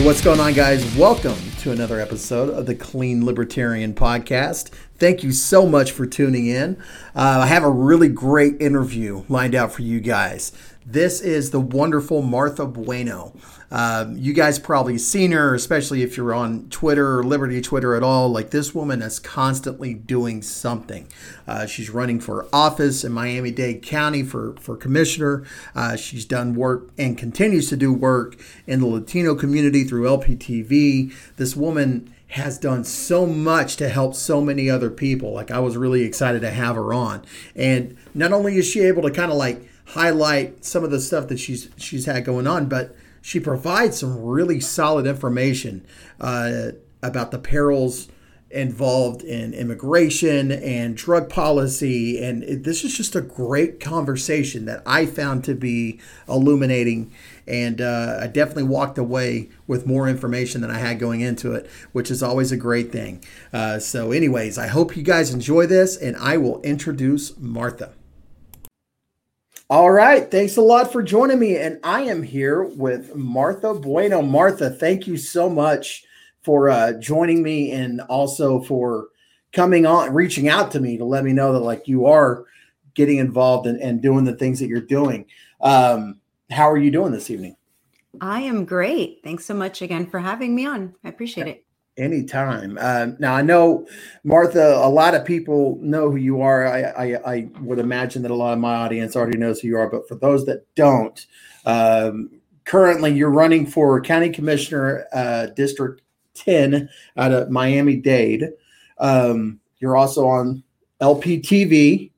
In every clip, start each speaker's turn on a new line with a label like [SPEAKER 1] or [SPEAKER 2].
[SPEAKER 1] Hey, what's going on, guys? Welcome to another episode of the Clean Libertarian Podcast. Thank you so much for tuning in. Uh, I have a really great interview lined out for you guys. This is the wonderful Martha Bueno. Um, you guys probably seen her, especially if you're on Twitter or Liberty Twitter at all. Like this woman is constantly doing something. Uh, she's running for office in Miami Dade County for for commissioner. Uh, she's done work and continues to do work in the Latino community through LPTV. This woman has done so much to help so many other people. Like I was really excited to have her on. And not only is she able to kind of like highlight some of the stuff that she's she's had going on, but she provides some really solid information uh, about the perils involved in immigration and drug policy. And it, this is just a great conversation that I found to be illuminating. And uh, I definitely walked away with more information than I had going into it, which is always a great thing. Uh, so, anyways, I hope you guys enjoy this, and I will introduce Martha. All right. Thanks a lot for joining me. And I am here with Martha Bueno. Martha, thank you so much for uh, joining me and also for coming on, reaching out to me to let me know that like you are getting involved and, and doing the things that you're doing. Um, how are you doing this evening?
[SPEAKER 2] I am great. Thanks so much again for having me on. I appreciate it.
[SPEAKER 1] Anytime. Uh, now I know Martha. A lot of people know who you are. I, I, I would imagine that a lot of my audience already knows who you are. But for those that don't, um, currently you're running for county commissioner, uh, District Ten, out of Miami Dade. Um, you're also on LPTV,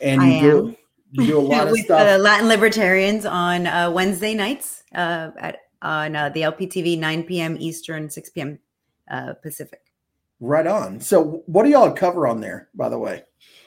[SPEAKER 1] and you do you do a lot of
[SPEAKER 2] With,
[SPEAKER 1] stuff.
[SPEAKER 2] Uh, Latin Libertarians on uh, Wednesday nights uh, at on uh, the LPTV 9 p.m. Eastern, 6 p.m uh, Pacific.
[SPEAKER 1] Right on. So, what do y'all cover on there, by the way?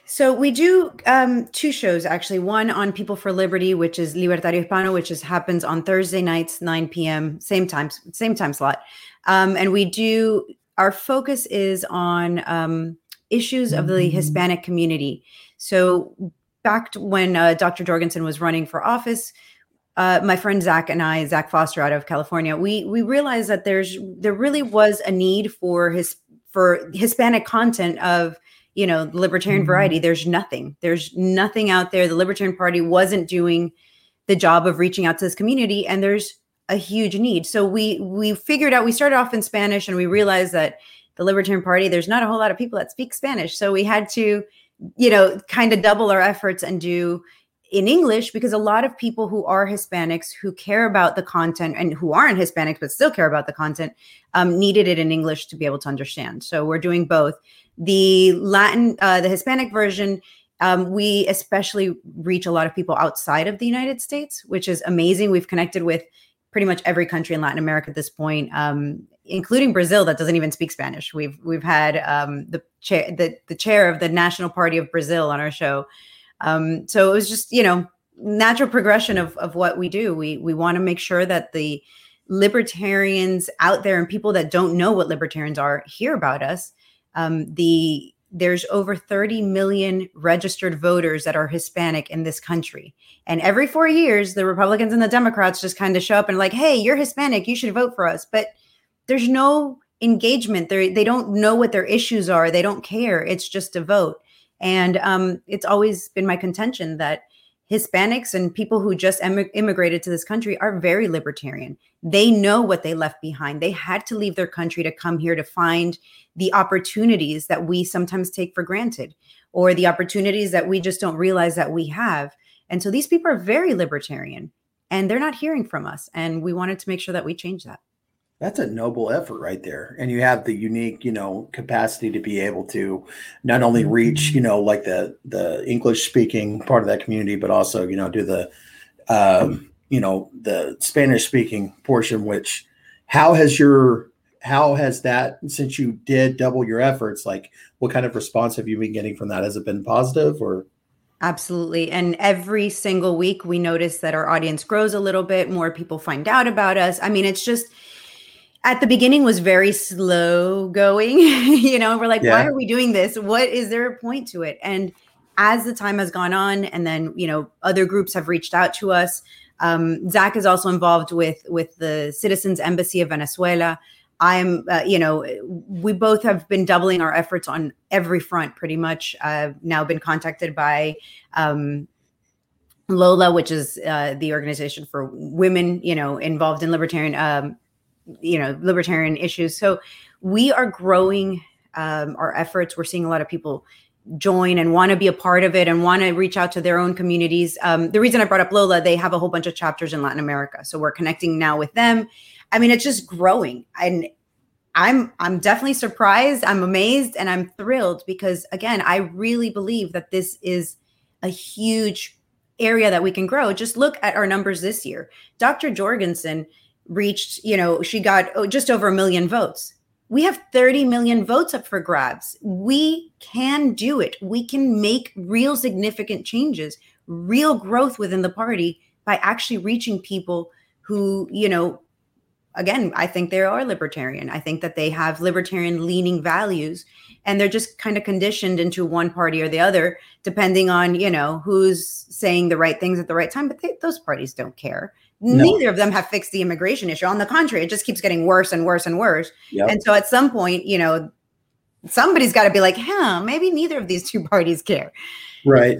[SPEAKER 2] So we do um, two shows actually. One on People for Liberty, which is Libertario Hispano, which is happens on Thursday nights, 9 p.m. same time, same time slot. Um, and we do our focus is on um, issues of the. Hispanic community. So back when uh, Dr. Jorgensen was running for office, uh, my friend Zach and I, Zach Foster out of California, we we realized that there's there really was a need for his for Hispanic content of you know the libertarian mm-hmm. variety. There's nothing. There's nothing out there. The Libertarian Party wasn't doing the job of reaching out to this community, and there's a huge need. So we we figured out. We started off in Spanish, and we realized that the Libertarian Party there's not a whole lot of people that speak Spanish. So we had to you know kind of double our efforts and do in English because a lot of people who are Hispanics who care about the content and who aren't Hispanics but still care about the content um, needed it in English to be able to understand. So we're doing both. The Latin, uh, the Hispanic version, um, we especially reach a lot of people outside of the United States, which is amazing. We've connected with pretty much every country in Latin America at this point, um, including Brazil that doesn't even speak Spanish. We've we've had um, the chair the, the chair of the National Party of Brazil on our show. Um, so it was just, you know, natural progression of, of what we do. We we want to make sure that the libertarians out there and people that don't know what libertarians are hear about us. Um, the there's over 30 million registered voters that are Hispanic in this country. And every four years, the Republicans and the Democrats just kind of show up and like, hey, you're Hispanic, you should vote for us. But there's no engagement. They they don't know what their issues are. They don't care. It's just a vote. And um, it's always been my contention that Hispanics and people who just em- immigrated to this country are very libertarian. They know what they left behind. They had to leave their country to come here to find the opportunities that we sometimes take for granted or the opportunities that we just don't realize that we have. And so these people are very libertarian and they're not hearing from us. And we wanted to make sure that we change that.
[SPEAKER 1] That's a noble effort right there. And you have the unique, you know, capacity to be able to not only reach, you know, like the the English speaking part of that community, but also, you know, do the um, you know, the Spanish speaking portion, which how has your how has that since you did double your efforts, like what kind of response have you been getting from that? Has it been positive or
[SPEAKER 2] Absolutely. And every single week we notice that our audience grows a little bit, more people find out about us. I mean, it's just at the beginning was very slow going you know we're like yeah. why are we doing this what is there a point to it and as the time has gone on and then you know other groups have reached out to us Um, Zach is also involved with with the Citizens Embassy of Venezuela. I'm, uh, you know, we both have been doubling our efforts on every front pretty much. I've now been contacted by um, LOLA, which is uh, the organization for women, you know, involved in libertarian, um, you know, libertarian issues. So we are growing um, our efforts. We're seeing a lot of people join and want to be a part of it and want to reach out to their own communities. Um, the reason I brought up LOLA, they have a whole bunch of chapters in Latin America, so we're connecting now with them I mean, it's just growing. And I'm I'm definitely surprised, I'm amazed, and I'm thrilled because again, I really believe that this is a huge area that we can grow. Just look at our numbers this year. Dr. Jorgensen reached, you know, she got oh, just over a million votes. We have 30 million votes up for grabs. We can do it. We can make real significant changes, real growth within the party by actually reaching people who, you know, again, I think they are libertarian. I think that they have libertarian leaning values and they're just kind of conditioned into one party or the other, depending on, you know, who's saying the right things at the right time. But they, those parties don't care. No. Neither of them have fixed the immigration issue. On the contrary, it just keeps getting worse and worse and worse. Yep. And so at some point, you know, somebody's got to be like, huh, maybe neither of these two parties care.
[SPEAKER 1] Right.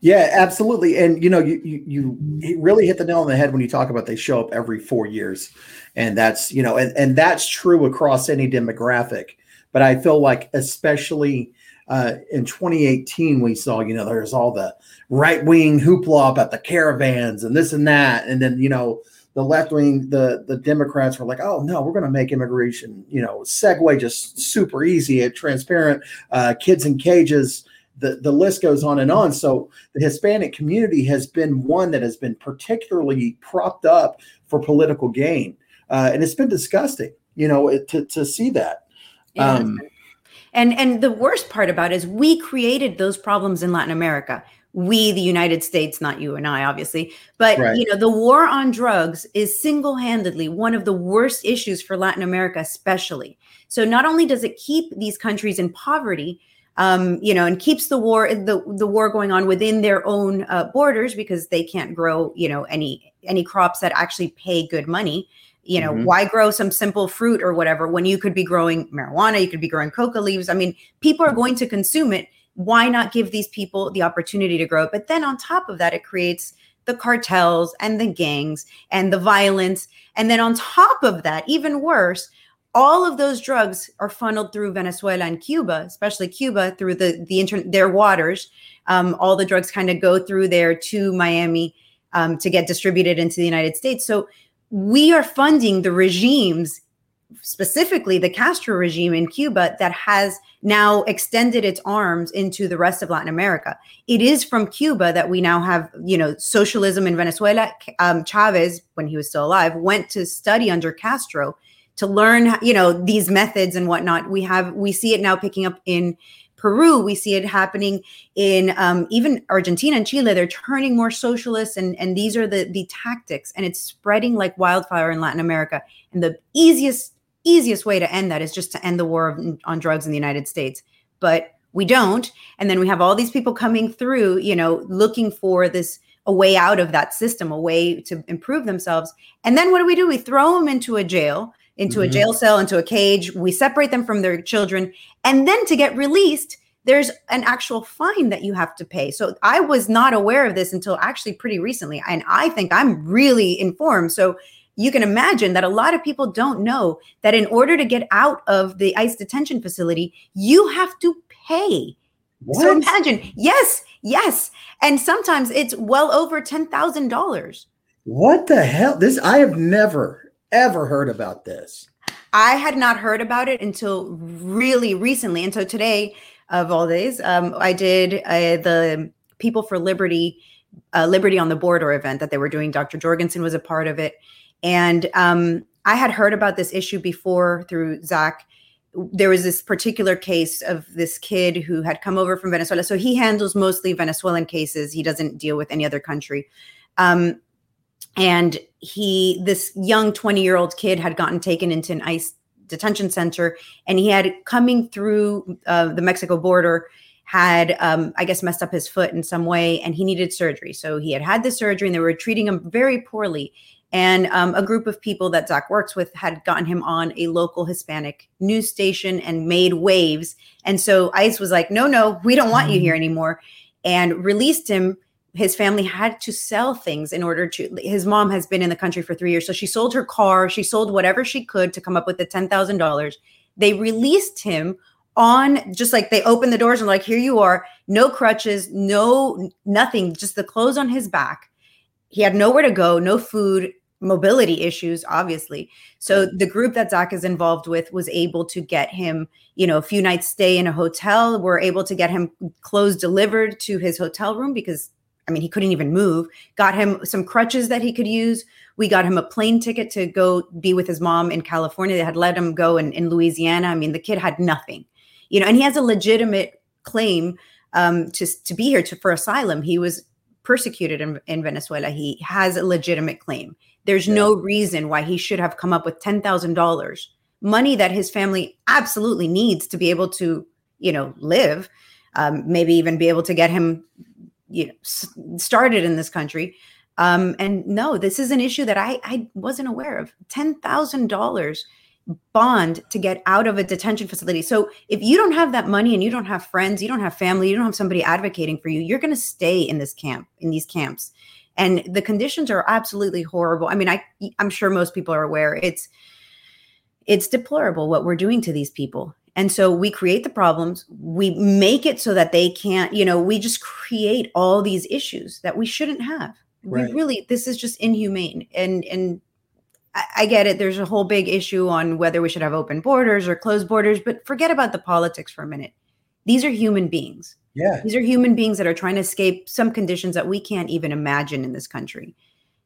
[SPEAKER 1] Yeah, absolutely. And you know, you, you you really hit the nail on the head when you talk about they show up every four years, and that's you know, and and that's true across any demographic. But I feel like especially uh, in 2018, we saw you know there's all the right wing hoopla about the caravans and this and that, and then you know the left wing, the the Democrats were like, oh no, we're going to make immigration, you know, segue just super easy and transparent, uh, kids in cages the, the list goes on and on. So the Hispanic community has been one that has been particularly propped up for political gain. Uh, and it's been disgusting, you know, to, to see that.
[SPEAKER 2] Yeah. Um, and and the worst part about it is we created those problems in Latin America. We, the United States, not you and I, obviously, but right. you know, the war on drugs is single-handedly one of the worst issues for Latin America, especially. So not only does it keep these countries in poverty, um, you know, and keeps the war the the war going on within their own uh, borders because they can't grow, you know, any any crops that actually pay good money. You know, mm-hmm. why grow some simple fruit or whatever when you could be growing marijuana, you could be growing coca leaves. I mean, people are going to consume it. Why not give these people the opportunity to grow? it But then on top of that, it creates the cartels and the gangs and the violence. And then on top of that, even worse, all of those drugs are funneled through Venezuela and Cuba, especially Cuba through the the inter- their waters. Um, all the drugs kind of go through there to Miami um, to get distributed into the United States. So we are funding the regimes, specifically the Castro regime in Cuba, that has now extended its arms into the rest of Latin America. It is from Cuba that we now have, you know, socialism in Venezuela. Um, Chavez, when he was still alive, went to study under Castro to learn you know these methods and whatnot we have we see it now picking up in peru we see it happening in um, even argentina and chile. They're turning more socialist and and these are the the tactics and it's spreading like wildfire in latin america. And the easiest easiest way to end that is just to end the war of, on drugs in the united states. But we don't. And then we have all these people coming through you know looking for this a way out of that system a way to improve themselves. And then what do we do? We throw them into a jail into mm-hmm. a jail cell, into a cage. We separate them from their children. And then to get released, there's an actual fine that you have to pay. So I was not aware of this until actually pretty recently. And I think I'm really informed. So you can imagine that a lot of people don't know that in order to get out of the ICE detention facility, you have to pay. What? So imagine, yes, yes. And sometimes it's well over $10,000.
[SPEAKER 1] What the hell? This I have never ever heard about this.
[SPEAKER 2] I had not heard about it until really recently. And so today, of all days, um, I did uh, the People for Liberty, uh, Liberty on the Border event that they were doing. Dr. Jorgensen was a part of it. And um, I had heard about this issue before through Zach. There was this particular case of this kid who had come over from Venezuela. So he handles mostly Venezuelan cases. He doesn't deal with any other country. Um, and he this young 20 year old kid had gotten taken into an ice detention center and he had coming through uh, the mexico border had, um, I guess, messed up his foot in some way and he needed surgery. So he had had the surgery and they were treating him very poorly. And um, a group of people that Zach works with had gotten him on a local Hispanic news station and made waves. And so ICE was like, no, no, we don't want you here mm. anymore, and released him. His family had to sell things in order to. His mom has been in the country for three years. So she sold her car, she sold whatever she could to come up with the $10,000. They released him on just like they opened the doors and like here you are no crutches no nothing just the clothes on his back he had nowhere to go no food mobility issues obviously so the group that zach is involved with was able to get him you know a few nights stay in a hotel we're able to get him clothes delivered to his hotel room because i mean he couldn't even move got him some crutches that he could use we got him a plane ticket to go be with his mom in california they had let him go in, in louisiana i mean the kid had nothing you know, and he has a legitimate claim um, to to be here to, for asylum. He was persecuted in, in Venezuela. He has a legitimate claim. There's yeah. no reason why he should have come up with ten thousand dollars, money that his family absolutely needs to be able to, you know, live. Um, maybe even be able to get him, you know, started in this country. Um, and no, this is an issue that I I wasn't aware of. Ten thousand dollars bond to get out of a detention facility. So if you don't have that money and you don't have friends, you don't have family, you don't have somebody advocating for you, you're going to stay in this camp, in these camps. And the conditions are absolutely horrible. I mean, I I'm sure most people are aware it's it's deplorable what we're doing to these people. And so we create the problems, we make it so that they can't, you know, we just create all these issues that we shouldn't have. Right. We really this is just inhumane and and I get it. There's a whole big issue on whether we should have open borders or closed borders, but forget about the politics for a minute. These are human beings.
[SPEAKER 1] Yeah.
[SPEAKER 2] These are human beings that are trying to escape some conditions that we can't even imagine in this country.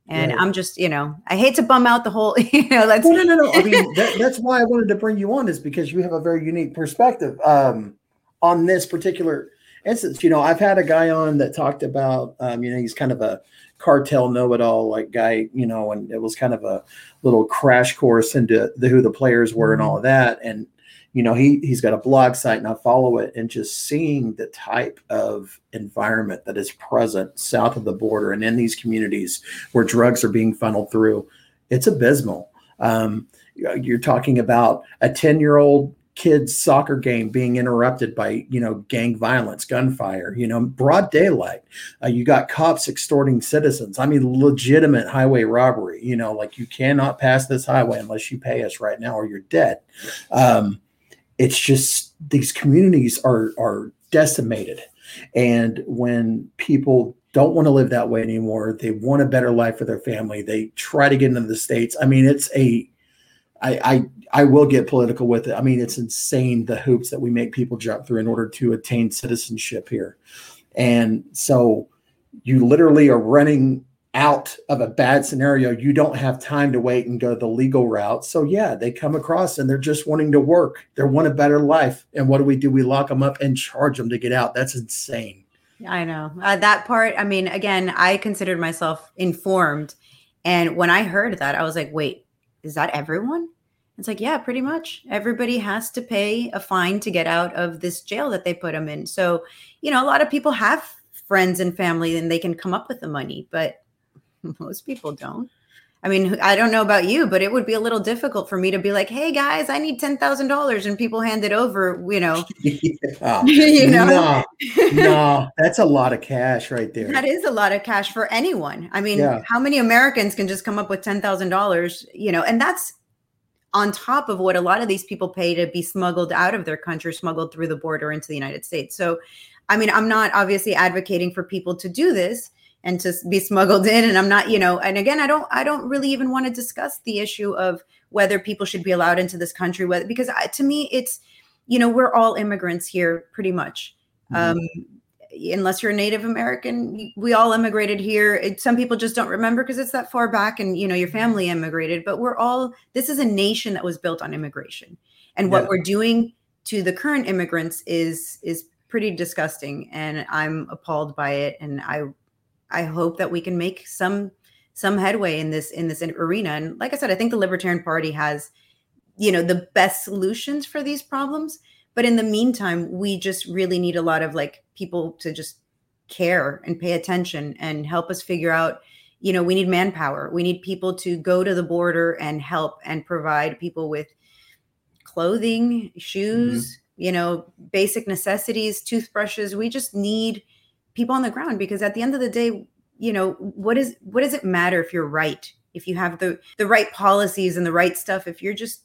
[SPEAKER 2] And right. I'm just, you know, I hate to bum out the whole, you know,
[SPEAKER 1] let's. No, no, no. I mean, that, that's why I wanted to bring you on, is because you have a very unique perspective um, on this particular instance. You know, I've had a guy on that talked about, um, you know, he's kind of a cartel know-it-all like guy, you know, and it was kind of a little crash course into the, who the players were and all of that. And you know, he he's got a blog site and I follow it, and just seeing the type of environment that is present south of the border and in these communities where drugs are being funneled through, it's abysmal. Um, you're talking about a 10 year old kids soccer game being interrupted by you know gang violence gunfire you know broad daylight. Uh, you got cops extorting citizens. I mean legitimate highway robbery you know like you cannot pass this highway unless you pay us right now or you're dead. Um, it's just these communities are are decimated. And when people don't want to live that way anymore they want a better life for their family they try to get into the states. I mean it's a I, I I will get political with it. I mean, it's insane the hoops that we make people jump through in order to attain citizenship here. And so you literally are running out of a bad scenario. You don't have time to wait and go the legal route. So yeah, they come across and they're just wanting to work. They want a better life. And what do we do? We lock them up and charge them to get out. That's insane.
[SPEAKER 2] I know uh, that part. I mean, again, I considered myself informed. And when I heard that, I was like, wait, is that everyone? It's like, yeah, pretty much. Everybody has to pay a fine to get out of this jail that they put them in. So, you know, a lot of people have friends and family and they can come up with the money, but most people don't. I mean, I don't know about you, but it would be a little difficult for me to be like, "Hey guys, I need ten thousand dollars," and people hand it over. You know,
[SPEAKER 1] yeah. you know, no, no, that's a lot of cash right there.
[SPEAKER 2] That is a lot of cash for anyone. I mean, yeah. how many Americans can just come up with ten thousand dollars? You know, and that's on top of what a lot of these people pay to be smuggled out of their country, smuggled through the border into the United States. So, I mean, I'm not obviously advocating for people to do this and to be smuggled in and I'm not, you know, and again, I don't I don't really even want to discuss the issue of whether people should be allowed into this country whether because I, to me it's you know, we're all immigrants here pretty much. Mm-hmm. Um, unless you're a Native American, we all immigrated here. It, some people just don't remember because it's that far back, and you know your family immigrated. But we're all. This is a nation that was built on immigration, and what we're doing to the current immigrants is is pretty disgusting, and I'm appalled by it. And I I hope that we can make some some headway in this in this arena. And like I said, I think the Libertarian Party has you know the best solutions for these problems But in the meantime, we just really need a lot of like people to just care and pay attention and help us figure out you know we need manpower. We need people to go to the border and help and provide people with clothing shoes mm-hmm. you know basic necessities toothbrushes. We just need people on the ground because at the end of the day you know what is what does it matter if you're right? If you have the the right policies and the right stuff if you're just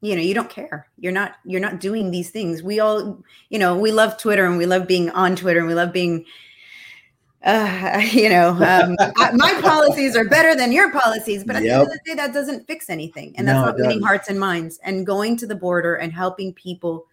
[SPEAKER 2] you know you don't care you're not you're not doing these things we all you know we love twitter and we love being on twitter and we love being uh, you know um, my policies are better than your policies but at yep. the end of the day that doesn't fix anything and that's no, not winning hearts and minds and going to the border and helping people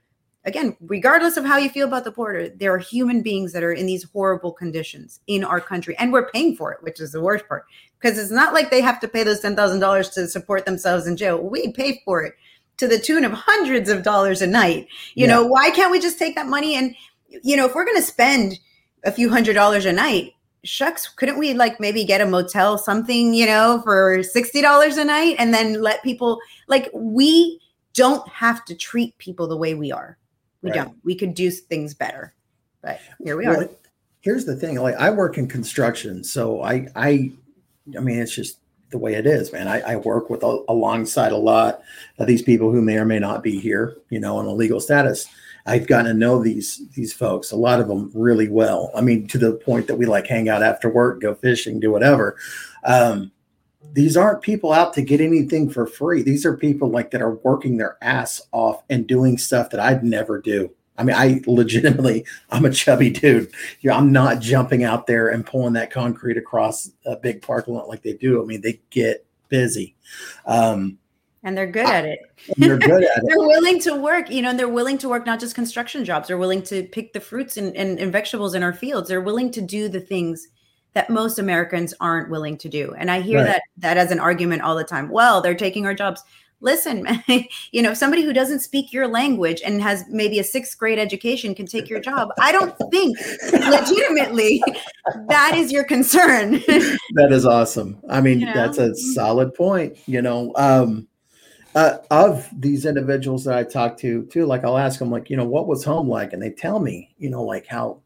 [SPEAKER 2] again, regardless of how you feel about the border, there are human beings that are in these horrible conditions in our country, and we're paying for it, which is the worst part. Because it's not like they have to pay those ten thousand dollars to support themselves in jail. We pay for it to the tune of hundreds of dollars a night. You yeah. know, why can't we just take that money and, you know, if we're going to spend a few hundred dollars a night, shucks, couldn't we like maybe get a motel something, you know, for sixty dollars a night, and then let people like we don't have to treat people the way we are we right. don't. We could do things better. But here we well, are.
[SPEAKER 1] Here's the thing. Like I work in construction, so I I I mean it's just the way it is, man. I, I work with a, alongside a lot of these people who may or may not be here, you know, on a legal status. I've gotten to know these these folks, a lot of them really well. I mean, to the point that we like hang out after work, go fishing, do whatever. Um, these aren't people out to get anything for free. These are people like that are working their ass off and doing stuff that I'd never do. I mean, I legitimately, I'm a chubby dude. You know, I'm not jumping out there and pulling that concrete across a big parking lot like they do. I mean, they get busy. Um,
[SPEAKER 2] and they're good at it.
[SPEAKER 1] they're good at it.
[SPEAKER 2] they're willing to work, you know, and they're willing to work not just construction jobs. They're willing to pick the fruits and, and, and vegetables in our fields. They're willing to do the things that most Americans aren't willing to do. And I hear right. that that as an argument all the time. Well, they're taking our jobs. Listen, you know, somebody who doesn't speak your language and has maybe a sixth grade education can take your job. I don't think legitimately that is your concern.
[SPEAKER 1] that is awesome. I mean, you know? that's a solid point. You know, um, uh, of these individuals that I talk to, too, like I'll ask them, like, you know, what was home like? And they tell me, you know, like how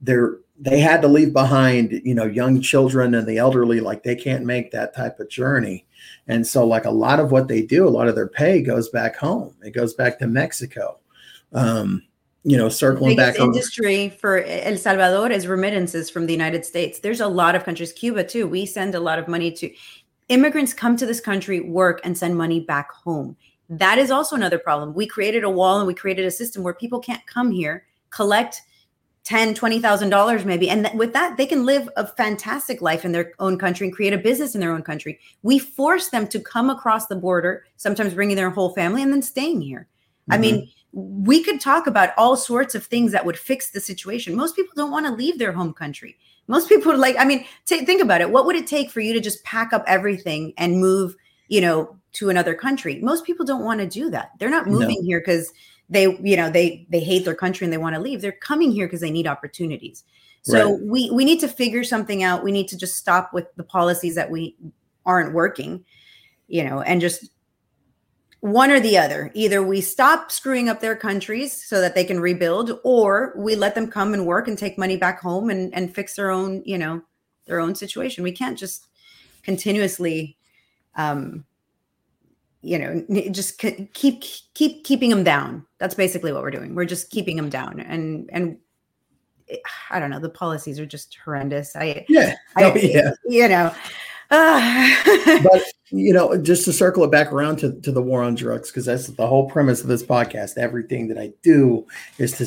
[SPEAKER 1] they're they had to leave behind you know young children and the elderly like they can't make that type of journey and so like a lot of what they do a lot of their pay goes back home. It goes back to mexico. Um, you know circling back
[SPEAKER 2] industry over. for el salvador is remittances from the united states. There's a lot of countries cuba too. We send a lot of money to immigrants come to this country work and send money back home. That is also another problem. We created a wall and we created a system where people can't come here collect ten, twenty thousand dollars maybe, and th- with that they can live a fantastic life in their own country and create a business in their own country. We force them to come across the border, sometimes bringing their whole family and then staying here. Mm-hmm. I mean, we could talk about all sorts of things that would fix the situation. Most people don't want to leave their home country. Most people like, I mean, t- think about it. What would it take for you to just pack up everything and move, you know, to another country? Most people don't want to do that. They're not moving no. here because they you know they they hate their country and they want to leave they're coming here because they need opportunities. So right. we we need to figure something out. We need to just stop with the policies that we aren't working you know and just one or the other. Either we stop screwing up their countries so that they can rebuild or we let them come and work and take money back home and and fix their own you know their own situation. We can't just continuously um you know just keep keep keeping them down. That's basically what we're doing. We're just keeping them down. And and i don't know the policies are just horrendous. I
[SPEAKER 1] yeah,
[SPEAKER 2] I,
[SPEAKER 1] oh, yeah.
[SPEAKER 2] you know uh.
[SPEAKER 1] but you know just to circle it back around to, to the war on drugs because that's the whole premise of this podcast. Everything that i do is to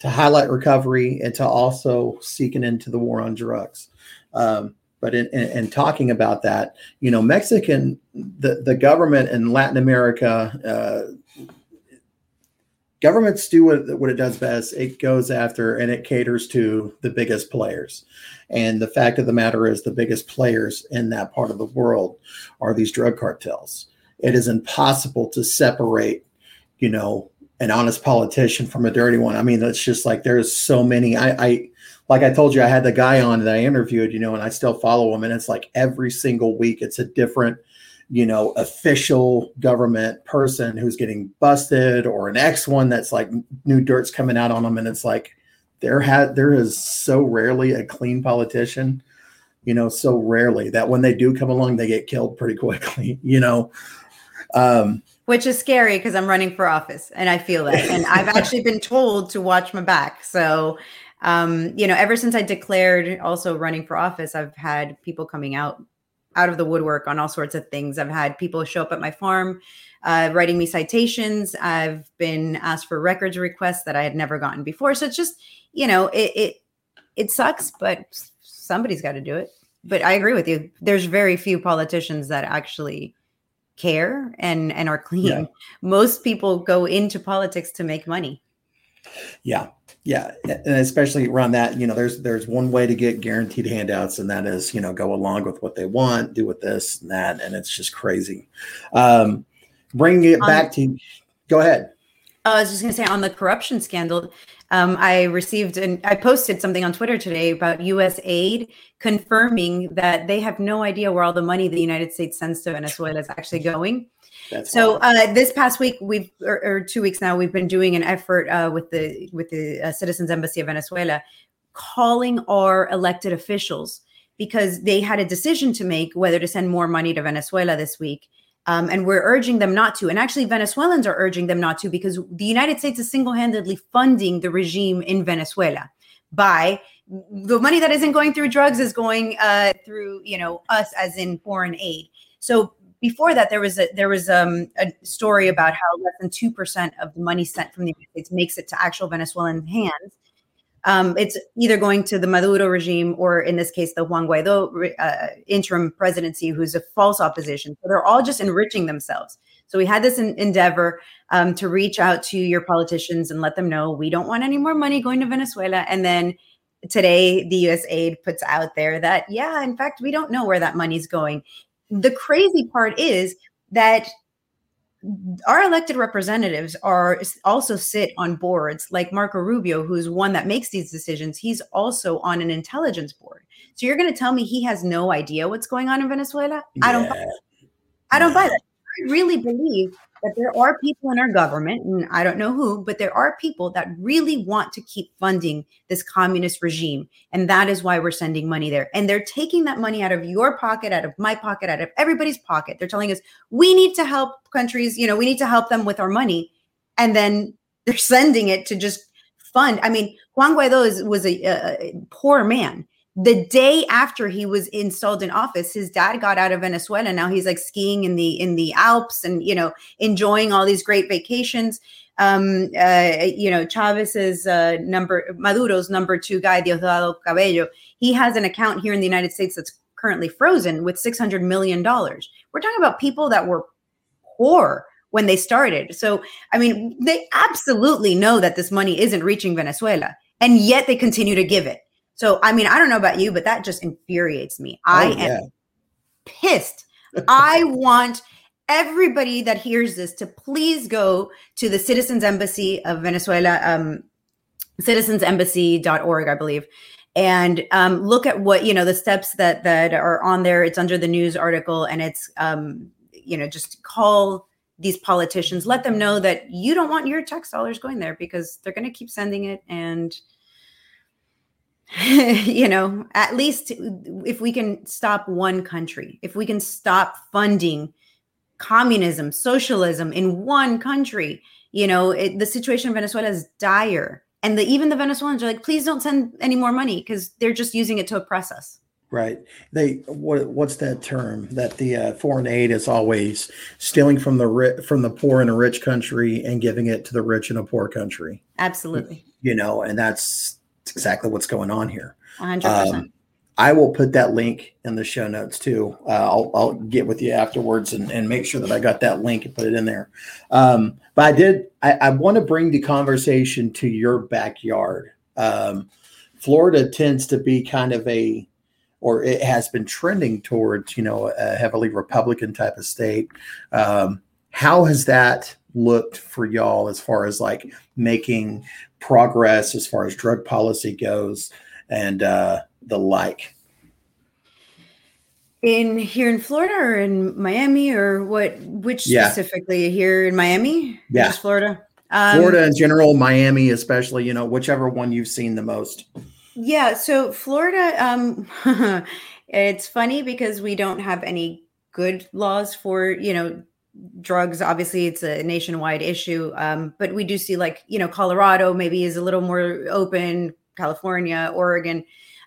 [SPEAKER 1] to highlight recovery and to also seek an end to the war on drugs. Um, but in, in, in, talking about that, you know, Mexican, the, the government in Latin America, uh, governments do what, what it does best. It goes after and it caters to the biggest players. And the fact of the matter is, the biggest players in that part of the world are these drug cartels. It is impossible to separate, you know, an honest politician from a dirty one. I mean, that's just like there's so many. I, I like I told you, I had the guy on that I interviewed, you know, and I still follow him. And it's like every single week, it's a different you know, official government person who's getting busted or an ex one that's like new dirt's coming out on them. And it's like, there had there is so rarely a clean politician, you know, so rarely that when they do come along, they get killed pretty quickly, you know.
[SPEAKER 2] Um, which is scary because I'm running for office and I feel that. And I've actually been told to watch my back. So, um, you know, ever since I declared also running for office, I've had people coming out out of the woodwork on all sorts of things. I've had people show up at my farm uh, writing me citations. I've been asked for records requests that I had never gotten before. So it's just, you know, it it, it sucks, but somebody's got to do it. But I agree with you. There's very few politicians that actually care and and are clean. Yeah. Most people go into politics to make money.
[SPEAKER 1] Yeah, yeah, and especially around that, you know, there's there's one way to get guaranteed handouts, and that is, you know, go along with what they want, do with this and that, and it's just crazy. Um, bringing it um, back to, go ahead.
[SPEAKER 2] I was just going to say on the corruption scandal, um, I received and I posted something on Twitter today about USAID confirming that they have no idea where all the money the United States sends to Venezuela is actually going. That's so uh, this past week, we've or, or, two weeks now, we've been doing an effort uh, with the with the uh, Citizens Embassy of Venezuela, calling our elected officials because they had a decision to make whether to send more money to Venezuela this week. Um, and we're urging them not to. And actually, Venezuelans are urging them not to because the United States is single handedly funding the regime in Venezuela by the money that isn't going through drugs is going uh, through, you know, us as in foreign aid. So before that, there was a there was um, a story about how less than two percent of the money sent from the United States makes it to actual Venezuelan hands. Um, it's either going to the Maduro regime or, in this case, the Juan Guaido uh, interim presidency, who's a false opposition. So they're all just enriching themselves. So we had this endeavor um, to reach out to your politicians and let them know we don't want any more money going to Venezuela. And then today, the USAID puts out there that, yeah, in fact, we don't know where that money's going the crazy part is that our elected representatives are also sit on boards like Marco Rubio, who's one that makes these decisions. He's also on an intelligence board. So you're going to tell me he has no idea what's going on in Venezuela? Yeah. I don't. Buy I don't buy that. I really believe that there are people in our government, and I don't know who, but there are people that really want to keep funding this communist regime. And that is why we're sending money there. And they're taking that money out of your pocket, out of my pocket, out of everybody's pocket. They're telling us we need to help countries, you know, we need to help them with our money. And then they're sending it to just fund. I mean, Juan Guaido is, was a, a poor man the day after he was installed in office his dad got out of venezuela. Now he's like skiing in the in the alps and you know enjoying all these great vacations. Um uh you know chavez's uh number maduro's number two guy diosdado cabello he has an account here in the united states that's currently frozen with 600 million dollars. We're talking about people that were poor when they started. So i mean they absolutely know that this money isn't reaching venezuela and yet they continue to give it so, I mean, I don't know about you, but that just infuriates me. Oh, I yeah. am pissed. I want everybody that hears this to please go to the Citizens Embassy of Venezuela, um, citizensembassy.org, I believe, and um, look at what you know the steps that that are on there. It's under the news article, and it's um, you know just call these politicians, let them know that you don't want your tax dollars going there because they're going to keep sending it and you know, at least if we can stop one country, if we can stop funding communism, socialism in one country, you know, it, the situation in Venezuela is dire. And the, even the Venezuelans are like, please don't send any more money because they're just using it to oppress us.
[SPEAKER 1] Right. They what what's that term that the uh, foreign aid is always stealing from the ri- from the poor in a rich country and giving it to the rich in a poor country.
[SPEAKER 2] Absolutely.
[SPEAKER 1] You know, and that's exactly what's going on here. 100%. Um, I will put that link in the show notes too. Uh, I'll, I'll, get with you afterwards and, and, make sure that I got that link and put it in there. Um, but I did, I, I want to bring the conversation to your backyard. Um, Florida tends to be kind of a, or it has been trending towards, you know, a heavily Republican type of state. Um, how has that looked for y'all as far as like making progress as far as drug policy goes and uh, the like?
[SPEAKER 2] In here in Florida or in Miami or what? Which
[SPEAKER 1] Yeah.
[SPEAKER 2] specifically here in Miami?
[SPEAKER 1] Yeah.
[SPEAKER 2] just Florida. Um,
[SPEAKER 1] Florida in general, Miami especially, you know, whichever one you've seen the most.
[SPEAKER 2] Yeah, so Florida, um, it's funny because we don't have any good laws for, you know, drugs. Obviously, it's a nationwide issue, um, but we do see like, you know, Colorado maybe is a little more open, California, Oregon.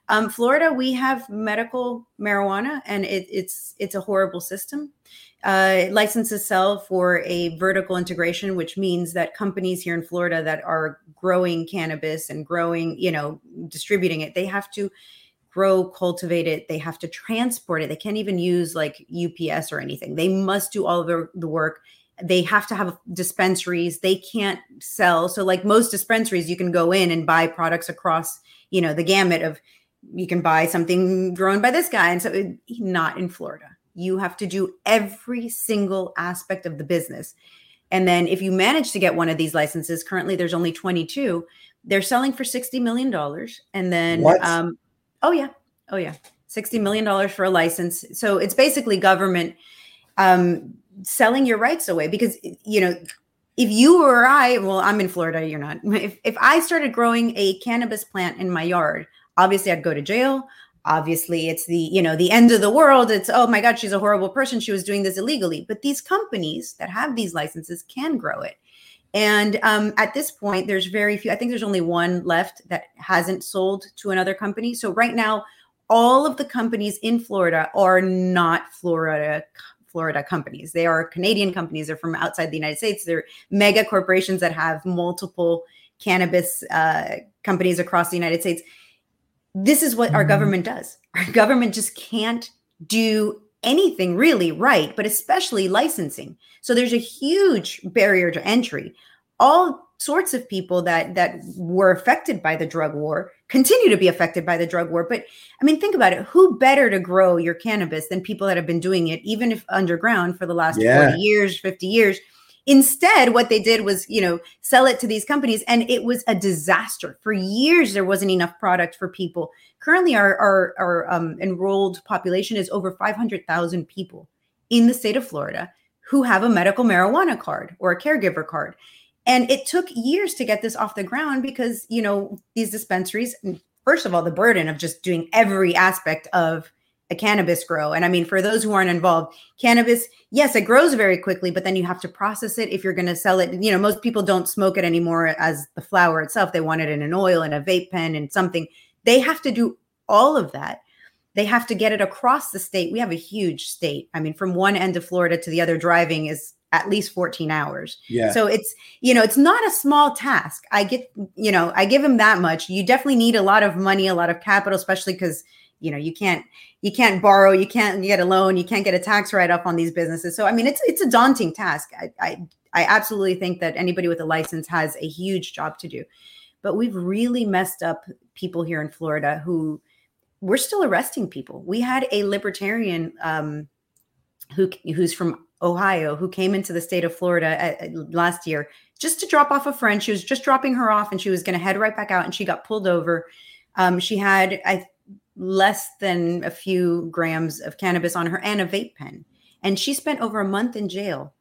[SPEAKER 2] Um, Florida, we have medical marijuana, and it, it's it's a horrible system. Uh, licenses sell for a vertical integration, which means that companies here in Florida that are growing cannabis and growing, you know, distributing it, they have to grow, cultivate it, they have to transport it. They can't even use like UPS or anything. They must do all of the, the work. They have to have dispensaries. They can't sell. So, like most dispensaries, you can go in and buy products across, you know, the gamut of you can buy something grown by this guy. And so, it, not in Florida. You have to do every single aspect of the business. And then, if you manage to get one of these licenses, currently there's only 22. They're selling for $60 million. And then,
[SPEAKER 1] What?
[SPEAKER 2] um, oh, yeah. Oh, yeah. $60 million for a license. So it's basically government um, selling your rights away because, you know, if you or I, well, I'm in Florida, you're not. If, if I started growing a cannabis plant in my yard, obviously I'd go to jail. Obviously, it's the you know the end of the world. It's oh my god, she's a horrible person. She was doing this illegally. But these companies that have these licenses can grow it. And um, at this point, there's very few. I think there's only one left that hasn't sold to another company. So right now, all of the companies in Florida are not Florida Florida companies. They are Canadian companies. They're from outside the United States. They're mega corporations that have multiple cannabis uh, companies across the United States. This is what our
[SPEAKER 1] Mhm.
[SPEAKER 2] government does. Our government just can't do anything really right, but especially licensing. So there's a huge barrier to entry. All sorts of people that that were affected by the drug war continue to be affected by the drug war. But I mean, think about it. Who better to grow your cannabis than people that have been doing it, even if underground, for the last
[SPEAKER 1] Yeah.
[SPEAKER 2] 40 years, 50 years? Instead, what they did was, you know, sell it to these companies, and it was a disaster. For years, there wasn't enough product for people. Currently, our our, our um, enrolled population is over 500,000 people in the state of Florida who have a medical marijuana card or a caregiver card. And it took years to get this off the ground because, you know, these dispensaries, first of all, the burden of just doing every aspect of a cannabis grow. And I mean, for those who aren't involved, cannabis, yes, it grows very quickly, but then you have to process it if you're going to sell it. You know, most people don't smoke it anymore as the flower itself. They want it in an oil and a vape pen and something. They have to do all of that. They have to get it across the state. We have a huge state. I mean, from one end of Florida to the other, driving is at least 14 hours.
[SPEAKER 1] Yeah.
[SPEAKER 2] So it's, you know, it's not a small task. I get, you know, I give him that much. You definitely need a lot of money, a lot of capital, especially because, you know, you can't, you can't borrow, you can't get a loan, you can't get a tax write off on these businesses. So, I mean, it's, it's a daunting task. I, I, I absolutely think that anybody with a license has a huge job to do. But we've really messed up people here in Florida who we're still arresting people. We had a libertarian um, who who's from Ohio who came into the state of Florida at, at- last year just to drop off a friend. She was just dropping her off, and she was going to head right back out, and she got pulled over. Um, she had I less than a few grams of cannabis on her and a vape pen, and she spent over a month in jail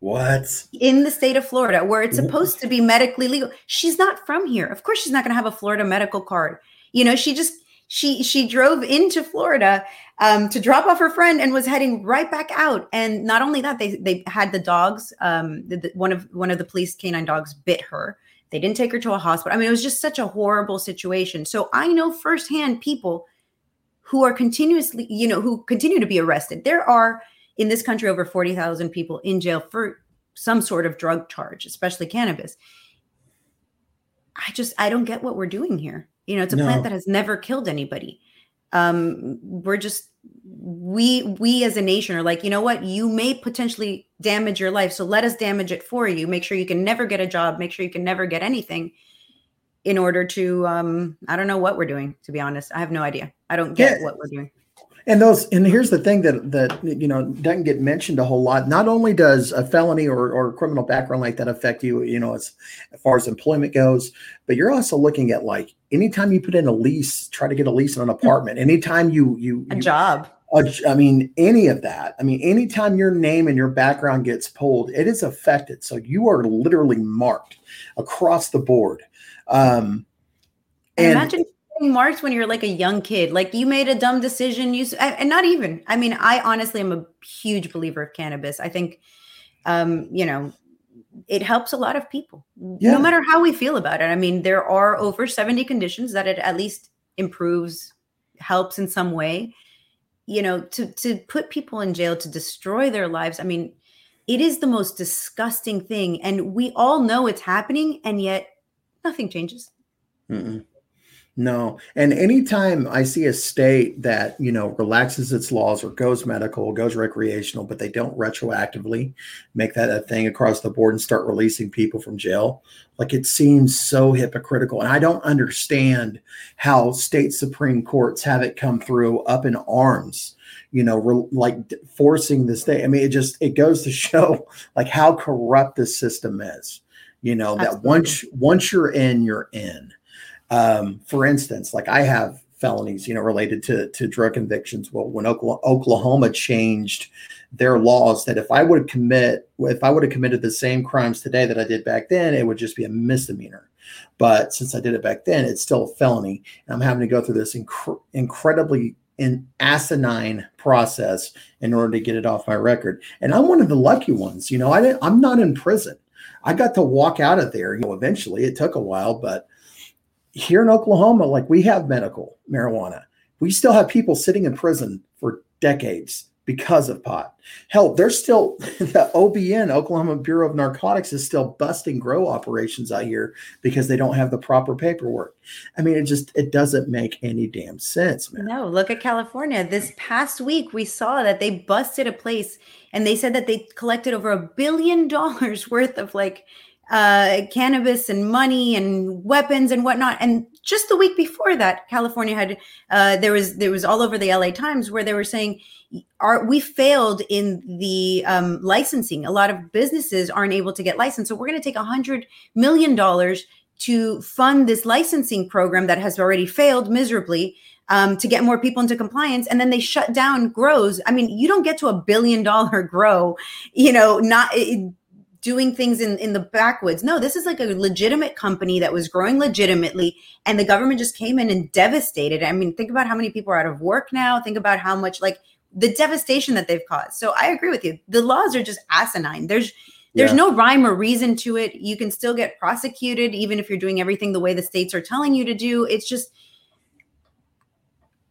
[SPEAKER 1] what?
[SPEAKER 2] in the state of Florida, where it's supposed to be medically legal. She's not from here. Of course, she's not going to have a Florida medical card. You know, she just she she drove into Florida um, to drop off her friend and was heading right back out. And not only that, they they had the dogs. Um, the, the- one of one of the police canine dogs bit her. They didn't take her to a hospital. I mean, it was just such a horrible situation. So I know firsthand people who are continuously, you know, who continue to be arrested. There are in this country over 40,000 people in jail for some sort of drug charge, especially cannabis. I just I don't get what we're doing here. You know, it's a
[SPEAKER 1] No.
[SPEAKER 2] plant that has never killed anybody. Um, we're just we we as a nation are like, you know what? You may potentially damage your life, so let us damage it for you. Make sure you can never get a job. Make sure you can never get anything. In order to, um, I don't know what we're doing. To be honest, I have no idea. I don't get
[SPEAKER 1] Yeah.
[SPEAKER 2] what we're doing.
[SPEAKER 1] And those, and here's the thing that that you know doesn't get mentioned a whole lot. Not only does a felony or or criminal background like that affect you, you know, as, as far as employment goes, but you're also looking at like anytime you put in a lease, try to get a lease on an apartment. Anytime you you,
[SPEAKER 2] A
[SPEAKER 1] you
[SPEAKER 2] job.
[SPEAKER 1] I mean, any of that. I mean, anytime your name and your background gets pulled, it is affected. So you are literally marked across the board. Um,
[SPEAKER 2] and imagine getting marked when you're like a young kid. Like you made a dumb decision. You and not even. I mean, I honestly am a huge believer of cannabis. I think, um, you know, it helps a lot of people, yeah. no matter how we feel about it. I mean, there are over 70 conditions that it at least improves, helps in some way. You know, to to put people in jail to destroy their lives. I mean, it is the most disgusting thing, and we all know it's happening, and yet nothing changes.
[SPEAKER 1] Mm-mm. No. And anytime I see a state that, you know, relaxes its laws or goes medical, goes recreational, but they don't retroactively make that a thing across the board and start releasing people from jail, like it seems so hypocritical. And I don't understand how state Supreme Courts have it come through up in arms you know, re- like forcing the state. I mean, it just it goes to show like how corrupt this system is. You know Absolutely. that once once you're in, you're in. Um, for instance, like I have felonies, you know, related to to drug convictions. Well, when Oklahoma changed their laws, that if I would commit, if I would have committed the same crimes today that I did back then, it would just be a misdemeanor. But since I did it back then, it's still a felony, and I'm having to go through this inc- incredibly an asinine process in order to get it off my record. And I'm one of the lucky ones. You know, I didn't, I'm not in prison. I got to walk out of there. You know, eventually it took a while, but here in Oklahoma, like we have medical marijuana, we still have people sitting in prison for decades because of pot. Hell, there's still the OBN, Oklahoma Bureau of Narcotics, is still busting grow operations out here because they don't have the proper paperwork. I mean, it just it doesn't make any damn sense, man.
[SPEAKER 2] No, look at California. This past week, we saw that they busted a place and they said that they collected over a billion dollars worth of like uh, cannabis and money and weapons and whatnot. And just the week before that, California had uh, there was there was all over the LA Times where they were saying, "Are we failed in the um, licensing? A lot of businesses aren't able to get licensed, so we're going to take a hundred million dollars." To fund this licensing program that has already failed miserably, um, to get more people into compliance and then they shut down grows i mean you don't get to a billion dollar grow you know not doing things in, in the backwoods. No, this is like a legitimate company that was growing legitimately, and the government just came in and devastated. I mean, think about how many people are out of work now. Think about how much like the devastation that they've caused. So I agree with you. The laws are just asinine. There's there's yeah. no rhyme or reason to it. You can still get prosecuted even if you're doing everything the way the states are telling you to do. It's just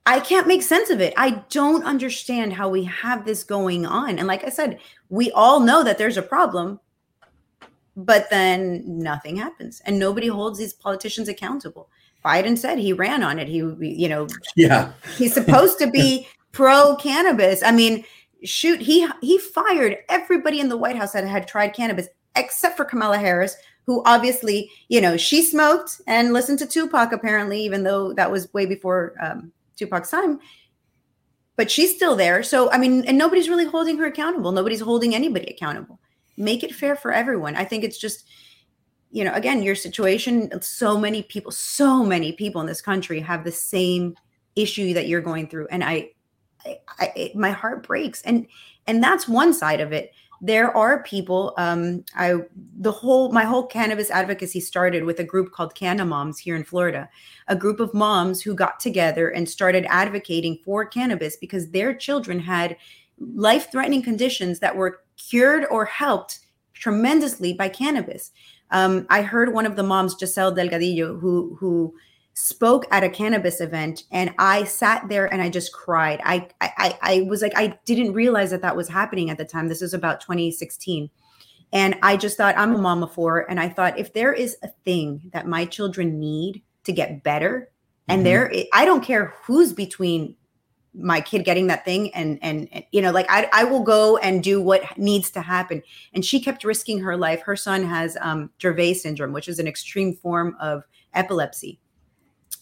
[SPEAKER 2] I can't make sense of it. I don't understand how we have this going on. And like I said, we all know that there's a problem but then nothing happens and nobody holds these politicians accountable. Biden said he ran on it. He you know
[SPEAKER 1] yeah.
[SPEAKER 2] he's supposed to be pro cannabis i mean shoot he he fired everybody in the white house that had tried cannabis except for kamala harris who obviously you know she smoked and listened to tupac apparently even though that was way before um, tupac's time. But she's still there. So i mean and nobody's really holding her accountable. Nobody's holding anybody accountable make it fair for everyone. I think it's just, you know, again, your situation, so many people, so many people in this country have the same issue that you're going through. And I, I, I my heart breaks. And, and that's one side of it. There are people, um, I, the whole, my whole cannabis advocacy started with a group called Canna Moms here in Florida, a group of moms who got together and started advocating for cannabis because their children had life threatening conditions that were cured or helped tremendously by cannabis. Um, I heard one of the moms, Giselle Delgadillo, who who spoke at a cannabis event, and I sat there and I just cried. I I I was like, I didn't realize that that was happening at the time. This was about 2016. And I just thought, I'm a mom of four. And I thought, if there is a thing that my children need to get better, and mm-hmm. there, I don't care who's between my kid getting that thing and, and, and you know like I, I will go and do what needs to happen. And she kept risking her life. Her son has um, Dravet syndrome which is an extreme form of epilepsy.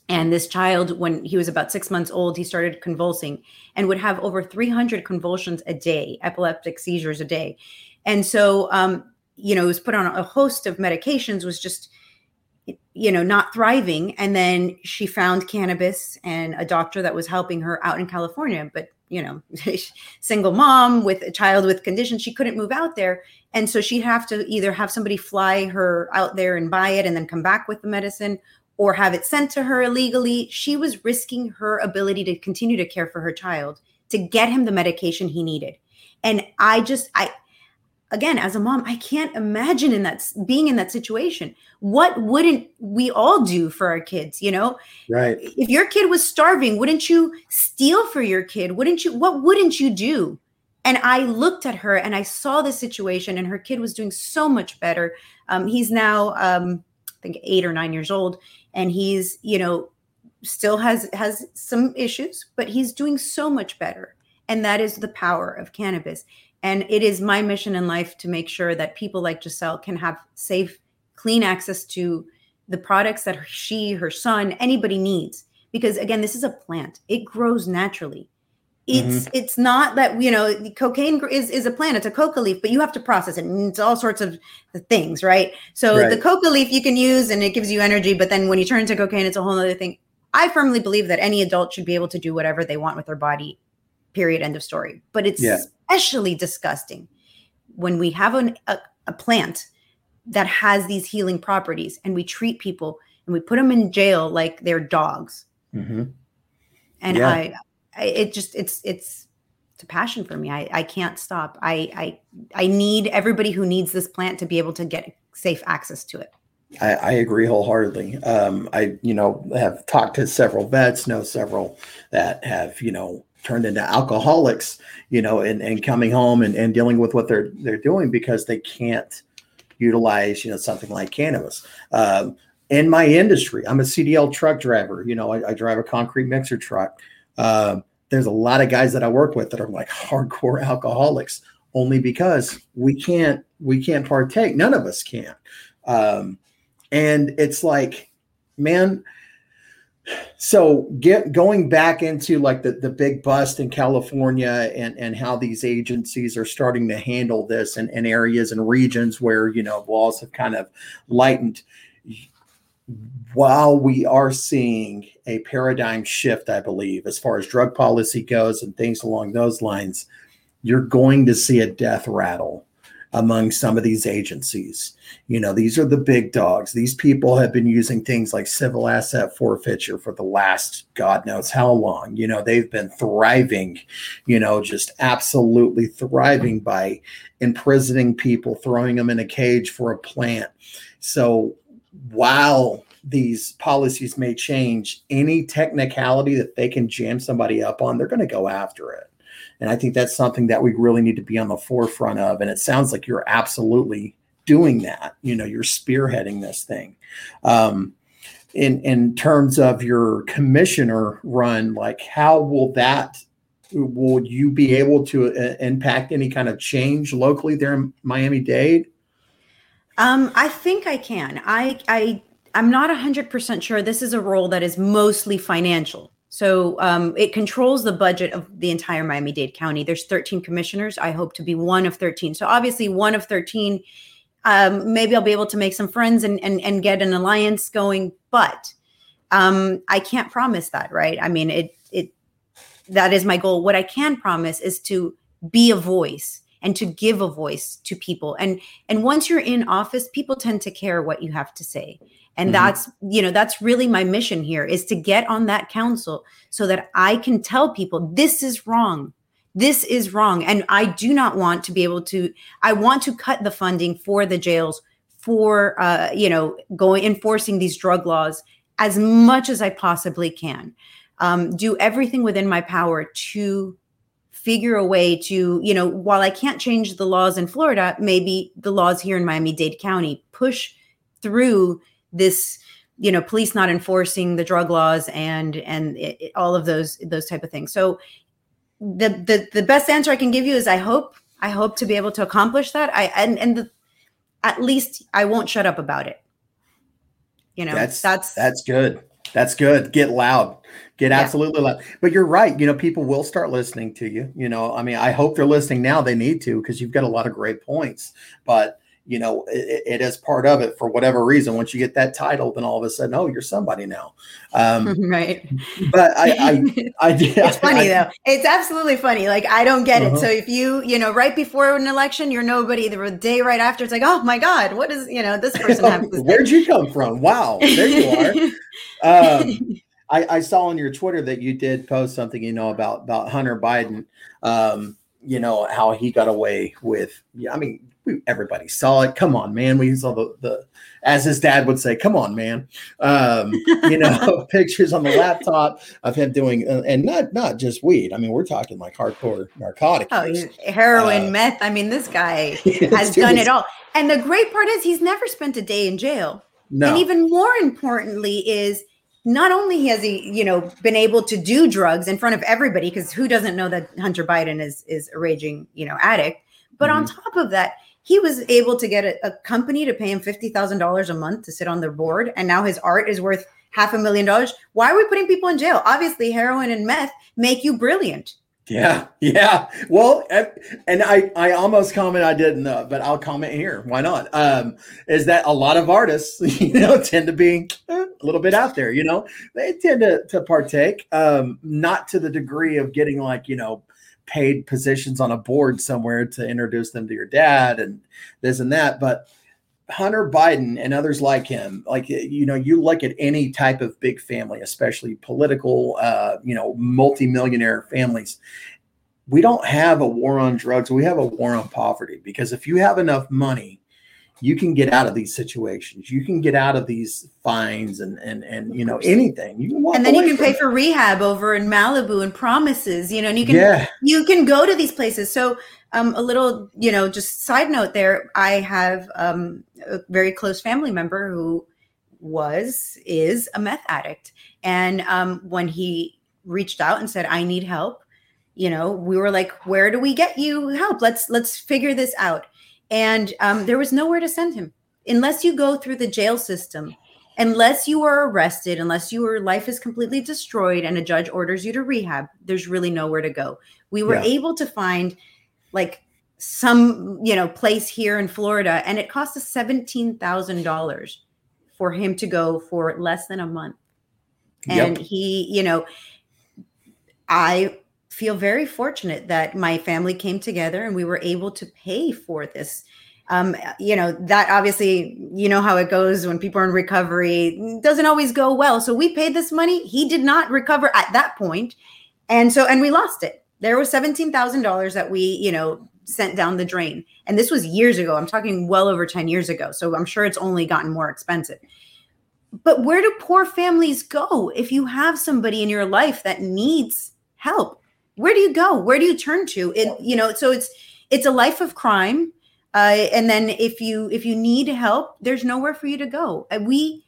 [SPEAKER 2] And this child when he was about six months old he started convulsing and would have over 300 convulsions a day epileptic seizures a day. And so um, you know was put on a host of medications was just you know not thriving. And then she found cannabis and a doctor that was helping her out in california but you know single mom with a child with conditions she couldn't move out there. And so she'd have to either have somebody fly her out there and buy it and then come back with the medicine or have it sent to her illegally. She was risking her ability to continue to care for her child to get him the medication he needed. And i just i again as a mom i can't imagine in that being in that situation. What wouldn't we all do for our kids you know?
[SPEAKER 1] Right.
[SPEAKER 2] If your kid was starving wouldn't you steal for your kid? Wouldn't you what wouldn't you do? And i looked at her and i saw the situation and her kid was doing so much better. Um, he's now um, i think eight or nine years old and he's you know still has has some issues but he's doing so much better. And that is the power of cannabis and it is my mission in life to make sure that people like Giselle can have safe, clean access to the products that she, her son, anybody needs. Because again, this is a plant, it grows naturally. It's mm-hmm. it's not that you know cocaine is is a plant. It's a coca leaf, but you have to process it, and it's all sorts of things, right? So right. the coca leaf you can use, and it gives you energy. But then when you turn to cocaine, it's a whole other thing. I firmly believe that any adult should be able to do whatever they want with their body. Period. End of story. But it's yeah especially disgusting when we have an, a, a plant that has these healing properties and we treat people and we put them in jail like they're dogs. Mm-hmm. And yeah. I, I, it just, it's, it's, it's a passion for me. I, I can't stop. I, I, I need everybody who needs this plant to be able to get safe access to it.
[SPEAKER 1] I, I agree wholeheartedly. Um, I, you know, have talked to several vets, know several that have, you know, turned into alcoholics, you know, and, and coming home and, and dealing with what they're they're doing because they can't utilize, you know, something like cannabis. Um, in my industry, I'm a CDL truck driver. You know, I, I drive a concrete mixer truck. Uh, there's a lot of guys that I work with that are like hardcore alcoholics, only because we can't we can't partake. None of us can. Um, and it's like, man, so get going back into like the, the big bust in california and and how these agencies are starting to handle this in, in areas and regions where you know laws have kind of lightened while we are seeing a paradigm shift i believe as far as drug policy goes and things along those lines you're going to see a death rattle among some of these agencies. You know, these are the big dogs. These people have been using things like civil asset forfeiture for the last God knows how long. You know, they've been thriving, you know, just absolutely thriving by imprisoning people, throwing them in a cage for a plant. So while these policies may change, any technicality that they can jam somebody up on, they're going to go after it. And I think that's something that we really need to be on the forefront of. And it sounds like you're absolutely doing that. You know, you're spearheading this thing. Um, in in terms of your commissioner run, like how will that will you be able to uh, impact any kind of change locally there in Miami Dade?
[SPEAKER 2] Um, I think I can. I I I'm not 100% sure this is a role that is mostly financial. So um, it controls the budget of the entire Miami Dade County. There's 13 commissioners. I hope to be one of 13. So obviously, one of 13. Um, maybe I'll be able to make some friends and and, and get an alliance going. But um, I can't promise that, right? I mean, it it that is my goal. What I can promise is to be a voice and to give a voice to people. And and once you're in office, people tend to care what you have to say and mm-hmm. that's you know that's really my mission here is to get on that council so that i can tell people this is wrong. This is wrong. And i do not want to be able to i want to cut the funding for the jails for uh, you know going enforcing these drug laws as much as i possibly can. Um, do everything within my power to figure a way to you know while i can't change the laws in florida maybe the laws here in miami-dade county push through this you know police not enforcing the drug laws and and it, it, all of those those type of things. So the the the best answer i can give you is i hope i hope to be able to accomplish that. I and and the at least i won't shut up about it. You know
[SPEAKER 1] that's that's that's good. That's good. Get loud. Get absolutely loud. But you're right. You know people will start listening to you. You know i mean i hope they're listening now. They need to because you've got a lot of great points. But you know, it, it is part of it for whatever reason. Once you get that title, then all of a sudden, oh, you're somebody now. Um,
[SPEAKER 2] right.
[SPEAKER 1] But I, I, I did.
[SPEAKER 2] It's funny I, though. It's absolutely funny. Like I don't get uh-huh. it. So if you, you know, right before an election, you're nobody. The day right after, it's like, oh my God, what is, you know, this person
[SPEAKER 1] Where'd you come from? Wow, there you are. um, I, I, saw on your Twitter that you did post something, you know, about about Hunter Biden. Um, you know how he got away with. I mean, we, everybody saw it. Come on, man. We saw the the as his dad would say, "Come on, man." Um, you know, pictures on the laptop of him doing, uh, and not not just weed. I mean, we're talking like hardcore narcotics.
[SPEAKER 2] Oh, heroin, uh, meth. I mean, this guy has done it all. And the great part is, he's never spent a day in jail. No. And even more importantly, is not only has he, you know, been able to do drugs in front of everybody, because who doesn't know that Hunter Biden is is a raging, you know, addict, but mm-hmm. on top of that, he was able to get a, a company to pay him fifty thousand dollars a month to sit on their board, and now his art is worth half a million dollars. Why are we putting people in jail? Obviously, heroin and meth make you brilliant.
[SPEAKER 1] Yeah, yeah. Well, and I, I almost comment I didn't, uh, but I'll comment here. Why not? Um, is that a lot of artists, you know, tend to be a little bit out there. You know, they tend to to partake, um, not to the degree of getting like you know paid positions on a board somewhere to introduce them to your dad and this and that. But Hunter Biden and others like him, like you know, you look at any type of big family, especially political, uh, you know, multimillionaire families. We don't have a war on drugs. We have a war on poverty because if you have enough money, you can get out of these situations. You can get out of these fines and and and you know anything. You
[SPEAKER 2] can and then you can pay it. for rehab over in Malibu and promises. You know, and you can yeah. you can go to these places. So um, a little, you know, just side note there. I have um, a very close family member who was is a meth addict, and um, when he reached out and said, "I need help," you know, we were like, "Where do we get you help? Let's let's figure this out." And um, there was nowhere to send him unless you go through the jail system unless you are arrested unless your life is completely destroyed and a judge orders you to rehab there's really nowhere to go we were yeah. able to find like some you know place here in florida and it cost us $17000 for him to go for less than a month and yep. he you know i feel very fortunate that my family came together and we were able to pay for this. Um, you know, that obviously, you know how it goes when people are in recovery, doesn't always go well. So we paid this money. He did not recover at that point. And so, and we lost it. There was $17,000 that we, you know, sent down the drain. And this was years ago. I'm talking well over 10 years ago. So I'm sure it's only gotten more expensive. But where do poor families go if you have somebody in your life that needs help? Where do you go? Where do you turn to? It, you know, so it's it's a life of crime. Uh, and then if you if you need help, there's nowhere for you to go. And we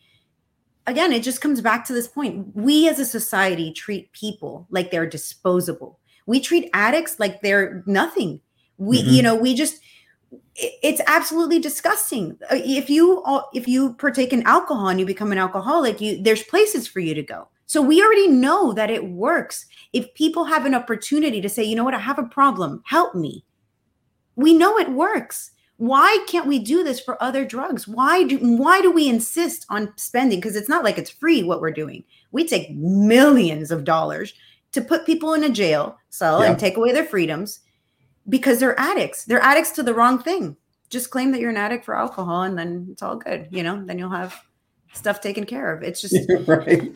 [SPEAKER 2] again, it just comes back to this point. We as a society treat people like they're disposable. We treat addicts like they're nothing. We, mm-hmm. you know, we just it's absolutely disgusting. Uh, if you if you partake in alcohol and you become an alcoholic, you there's places for you to go. So we already know that it works. If people have an opportunity to say, you know what, I have a problem, help me. We know it works. Why can't we do this for other drugs? Why do why do we insist on spending? Because it's not like it's free what we're doing. We take millions of dollars to put people in a jail cell yeah. and take away their freedoms because they're addicts. They're addicts to the wrong thing. Just claim that you're an addict for alcohol and then it's all good. You know, then you'll have stuff taken care of. It's just
[SPEAKER 1] right.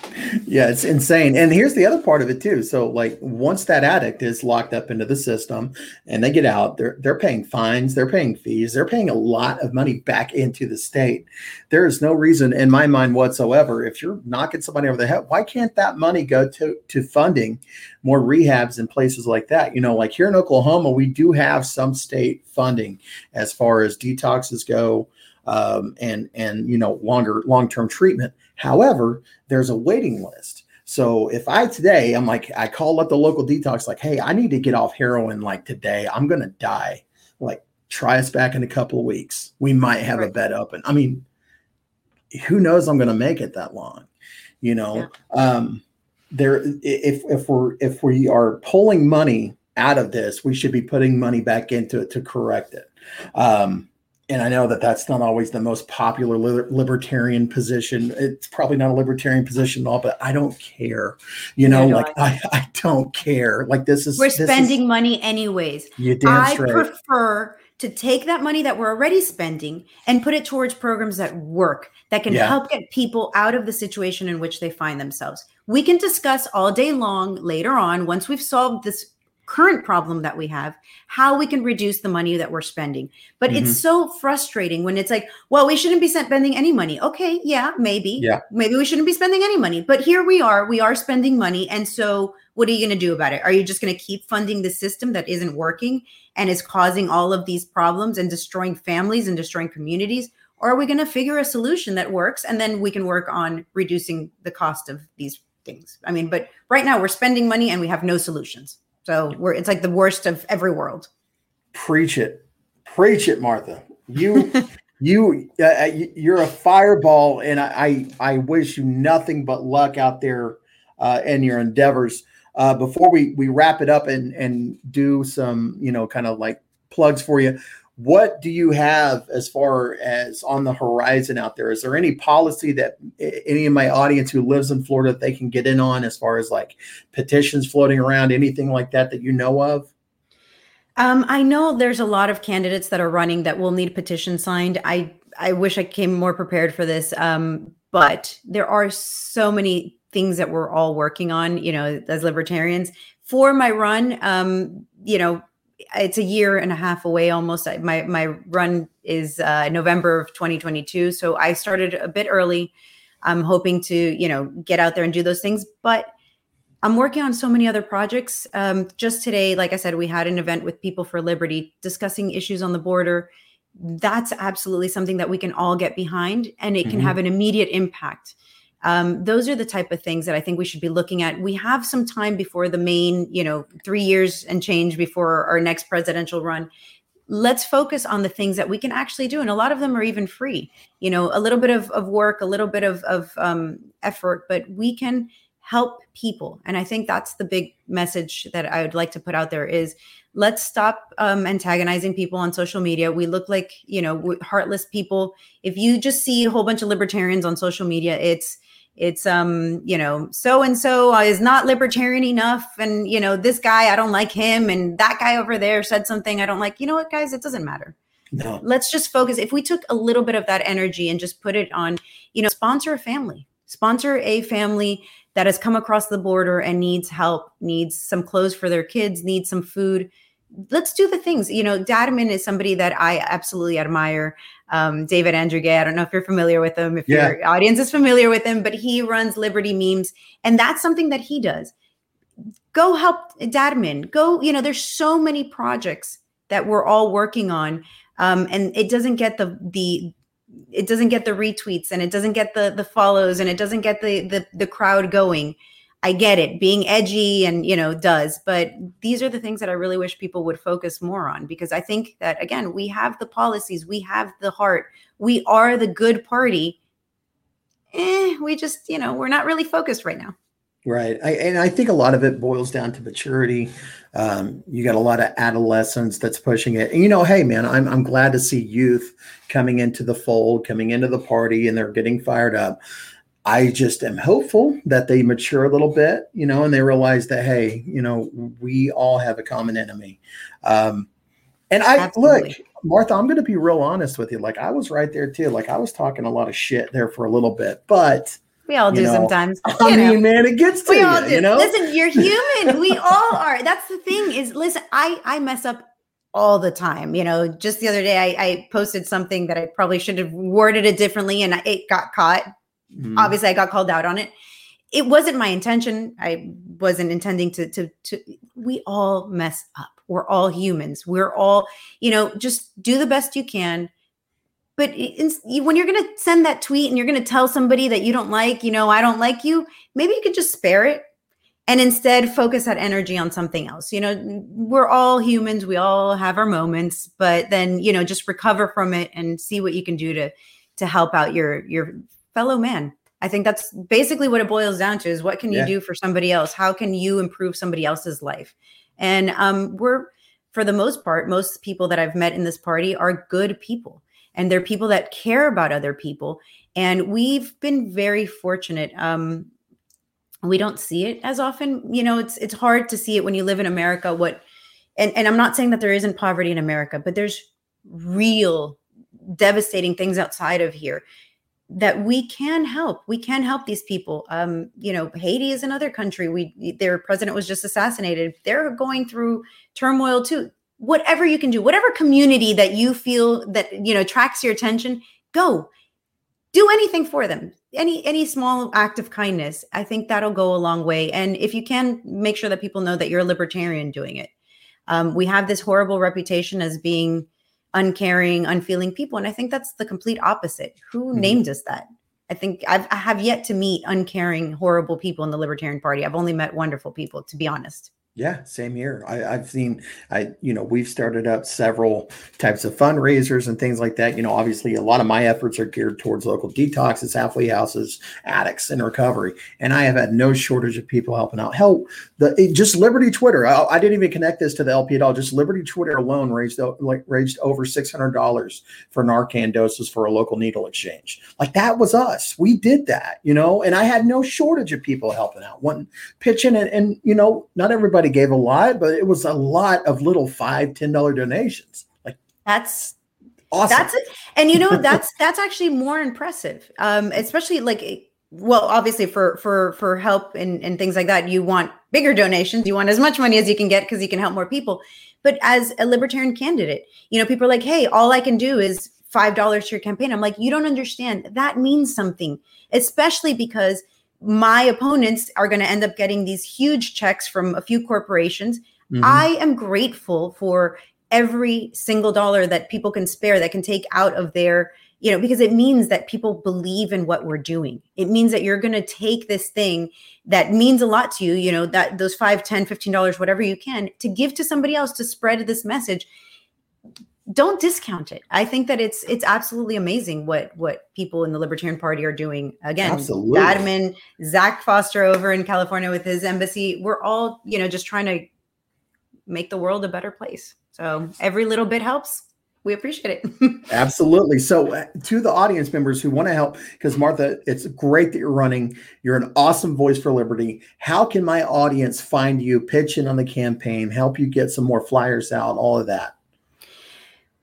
[SPEAKER 1] Yeah, it's insane. And here's the other part of it too. So like once that addict is locked up into the system and they get out, they're they're paying fines, they're paying fees, they're paying a lot of money back into the state. There is no reason in my mind whatsoever if you're knocking somebody over the head, why can't that money go to to funding more rehabs in places like that? You know, like here in Oklahoma, we do have some state funding as far as detoxes go um, and and you know longer long term treatment. However, there's a waiting list. So if I today I'm like I call up the local detox like, hey, I need to get off heroin like today. I'm gonna die. Like try us back in a couple of weeks. We might have right. a bed open. I mean, who knows? I'm gonna make it that long. You know, yeah. um, there if if we're if we are pulling money out of this, we should be putting money back into it to correct it. Um, and I know that that's not always the most popular li- libertarian position. It's probably not a libertarian position at all, but I don't care. You know, like I, I don't care. Like this is
[SPEAKER 2] we're
[SPEAKER 1] this
[SPEAKER 2] spending
[SPEAKER 1] is,
[SPEAKER 2] money anyways.
[SPEAKER 1] You damn
[SPEAKER 2] I
[SPEAKER 1] straight.
[SPEAKER 2] prefer to take that money that we're already spending and put it towards programs that work that can
[SPEAKER 1] Yeah.
[SPEAKER 2] help get people out of the situation in which they find themselves. We can discuss all day long later on once we've solved this current problem that we have how we can reduce the money that we're spending. But
[SPEAKER 1] Mm-hmm.
[SPEAKER 2] it's so frustrating when it's like well we shouldn't be spending any money. Okay yeah maybe.
[SPEAKER 1] Yeah.
[SPEAKER 2] maybe we shouldn't be spending any money but here we are we are spending money. And so what are you going to do about it? Are you just going to keep funding the system that isn't working and is causing all of these problems and destroying families and destroying communities? Or are we going to figure a solution that works and then we can work on reducing the cost of these things? I mean but right now we're spending money and we have no solutions so we're it's like the worst of every world
[SPEAKER 1] Preach it, preach it, Martha. You, you, uh, uh, you- you're a fireball, and I, I, I wish you nothing but luck out there uh, in your endeavors. Uh, before we we wrap it up and and do some, you know, kind of like plugs for you. What do you have as far as on the horizon out there? Is there any policy that any of my audience who lives in Florida they can get in on as far as like petitions floating around, anything like that that you know of?
[SPEAKER 2] Um, I know there's a lot of candidates that are running that will need petitions signed. I I wish I came more prepared for this, um, but there are so many things that we're all working on. You know, as libertarians for my run. Um, you know, it's a year and a half away almost. My my run is uh, November of 2022, so I started a bit early. I'm hoping to you know get out there and do those things, but I'm working on so many other projects. Um, just today, like I said, we had an event with People for Liberty discussing issues on the border. That's absolutely something that we can all get behind, and it can
[SPEAKER 1] Mhm.
[SPEAKER 2] have an immediate impact. Um, those are the type of things that I think we should be looking at. We have some time before the main, you know, three years and change before our next presidential run. Let's focus on the things that we can actually do, and a lot of them are even free. You know, a little bit of, of work, a little bit of, of um, effort, but we can help people and i think that's the big message that i would like to put out there is let's stop um, antagonizing people on social media we look like you know heartless people if you just see a whole bunch of libertarians on social media it's it's um you know so and so is not libertarian enough and you know this guy i don't like him and that guy over there said something i don't like. You know what guys? It doesn't matter.
[SPEAKER 1] No.
[SPEAKER 2] let's just focus. If we took a little bit of that energy and just put it on you know sponsor a family. Sponsor a family that has come across the border and needs help needs some clothes for their kids needs some food. Let's do the things. You know dadman is somebody that i absolutely admire um, david andrew gay i don't know if you're familiar with him if
[SPEAKER 1] Yeah.
[SPEAKER 2] your audience is familiar with him but he runs liberty memes and that's something that he does. Go help dadman go you know there's so many projects that we're all working on um, and it doesn't get the the it doesn't get the retweets and it doesn't get the the follows and it doesn't get the the, the crowd going i get it being edgy and you know does but these are the things that i really wish people would focus more on because i think that again we have the policies we have the heart we are the good party eh, we just you know we're not really focused right now
[SPEAKER 1] Right. I, and I think a lot of it boils down to maturity. Um, you got a lot of adolescents that's pushing it. And, you know, hey, man, I'm, I'm glad to see youth coming into the fold, coming into the party, and they're getting fired up. I just am hopeful that they mature a little bit, you know, and they realize that, hey, you know, we all have a common enemy. Um, and I
[SPEAKER 2] Absolutely.
[SPEAKER 1] look, Martha, I'm going to be real honest with you. Like, I was right there too. Like, I was talking a lot of shit there for a little bit, but
[SPEAKER 2] we all do
[SPEAKER 1] know,
[SPEAKER 2] sometimes
[SPEAKER 1] I
[SPEAKER 2] you know.
[SPEAKER 1] mean, man, it gets to
[SPEAKER 2] we
[SPEAKER 1] you,
[SPEAKER 2] all do.
[SPEAKER 1] you know?
[SPEAKER 2] Listen, you're human. we all are. That's the thing. Is listen, I I mess up all the time. You know, just the other day I, I posted something that I probably should have worded it differently, and I- it got caught.
[SPEAKER 1] Mhm.
[SPEAKER 2] Obviously, I got called out on it. It wasn't my intention. I wasn't intending to to to. We all mess up. We're all humans. We're all you know. Just do the best you can. But when you're going to send that tweet and you're going to tell somebody that you don't like, you know, I don't like you, maybe you could just spare it and instead focus that energy on something else. You know, we're all humans, we all have our moments, but then, you know, just recover from it and see what you can do to to help out your your fellow man. I think that's basically what it boils down to is what can you
[SPEAKER 1] Yeah.
[SPEAKER 2] do for somebody else? How can you improve somebody else's life? And um we're for the most part, most people that I've met in this party are good people. and they're people that care about other people. And we've been very fortunate. Um, we don't see it as often. You know, it's it's hard to see it when you live in America. What, and and I'm not saying that there isn't poverty in America, but there's real devastating things outside of here that we can help. We can help these people. Um, you know, Haiti is another country. We their president was just assassinated. They're going through turmoil too. Whatever you can do, whatever community that you feel that you know attracts your attention, go. Do anything for them. Any any small act of kindness, I think that'll go a long way. And if you can, make sure that people know that you're a libertarian doing it. Um, we have this horrible reputation as being uncaring, unfeeling people. And I think that's the complete opposite. Who mm-hmm. named us that? I think I've, I have yet to meet uncaring, horrible people in the Libertarian Party. I've only met wonderful people, to be honest.
[SPEAKER 1] Yeah, same here. I, have seen, I you know, we've started up several types of fundraisers and things like that. You know, obviously, a lot of my efforts are geared towards local detoxes, halfway houses, addicts, and recovery. And I have had no shortage of people helping out. Hell, the just Liberty Twitter. I, I, didn't even connect this to the LP at all. Just Liberty Twitter alone raised like raised over six hundred dollars for Narcan doses for a local needle exchange. Like that was us. We did that. You know, and I had no shortage of people helping out, one pitching, and, and you know, not everybody everybody gave a lot, but it was a lot of little five, ten dollar donations. Like
[SPEAKER 2] that's awesome. That's it. And you know, that's that's actually more impressive. Um, especially like well, obviously for for for help and, and things like that, you want bigger donations. You want as much money as you can get because you can help more people. But as a libertarian candidate, you know, people are like, hey, all I can do is five dollars to your campaign. I'm like, you don't understand. That means something, especially because my opponents are going to end up getting these huge checks from a few corporations. Mm-hmm. I am grateful for every single dollar that people can spare that can take out of their you know because it means that people believe in what we're doing it means that you're going to take this thing that means a lot to you you know that those 5 10 15 dollars whatever you can to give to somebody else to spread this message don't discount it. I think that it's it's absolutely amazing what what people in the Libertarian Party are doing. Again, absolutely. Badman, Zach Foster over in California with his embassy. We're all you know just trying to make the world a better place. So every little bit helps. We appreciate it.
[SPEAKER 1] absolutely. So uh, to the audience members who want to help, because Martha, it's great that you're running. You're an awesome voice for liberty. How can my audience find you, pitch in on the campaign, help you get some more flyers out, all of that?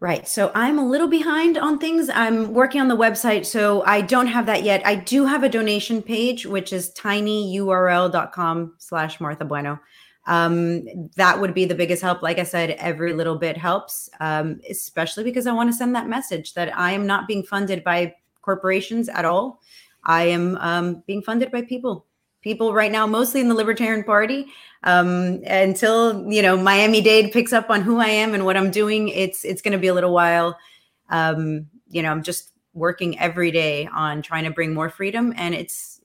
[SPEAKER 2] Right. So I'm a little behind on things. I'm working on the website, so I don't have that yet. I do have a donation page, which is tinyurl.com slash Martha Bueno. Um, that would be the biggest help. Like I said, every little bit helps, um, especially because I want to send that message that I am not being funded by corporations at all. I am um, being funded by people people right now, mostly in the Libertarian Party. Um, until you know Miami Dade picks up on who I am and what I'm doing, it's it's going to be a little while. Um, you know, I'm just working every day on trying to bring more freedom, and it's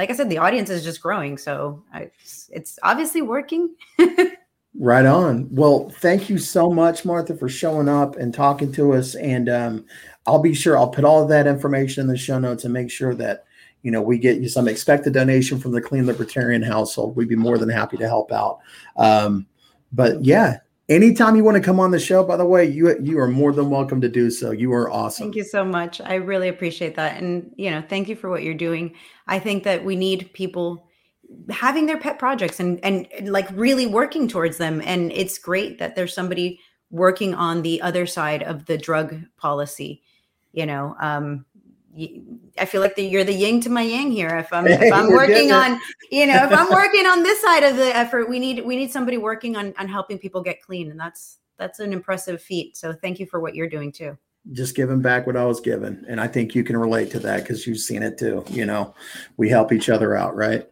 [SPEAKER 2] like I said, the audience is just growing, so it's, it's obviously working.
[SPEAKER 1] right on. Well, thank you so much, Martha, for showing up and talking to us. And um, I'll be sure I'll put all of that information in the show notes and make sure that you know, we get you some expected donation from the Clean Libertarian household. We'd be more than happy to help out. Um, but yeah, anytime you want to come on the show, by the way, you you are more than welcome to do so. You are awesome.
[SPEAKER 2] Thank you so much. I really appreciate that. And you know, thank you for what you're doing. I think that we need people having their pet projects and and like really working towards them. And it's great that there's somebody working on the other side of the drug policy. You know, um, I feel like the, you're the yin to my yang here. If I'm if I'm working on, you know, if I'm working on this side of the effort, we need we need somebody working on on helping people get clean, and that's that's an impressive feat. So thank you for what you're doing too.
[SPEAKER 1] Just giving back what I was given, and I think you can relate to that because you've seen it too. You know, we help each other out, right?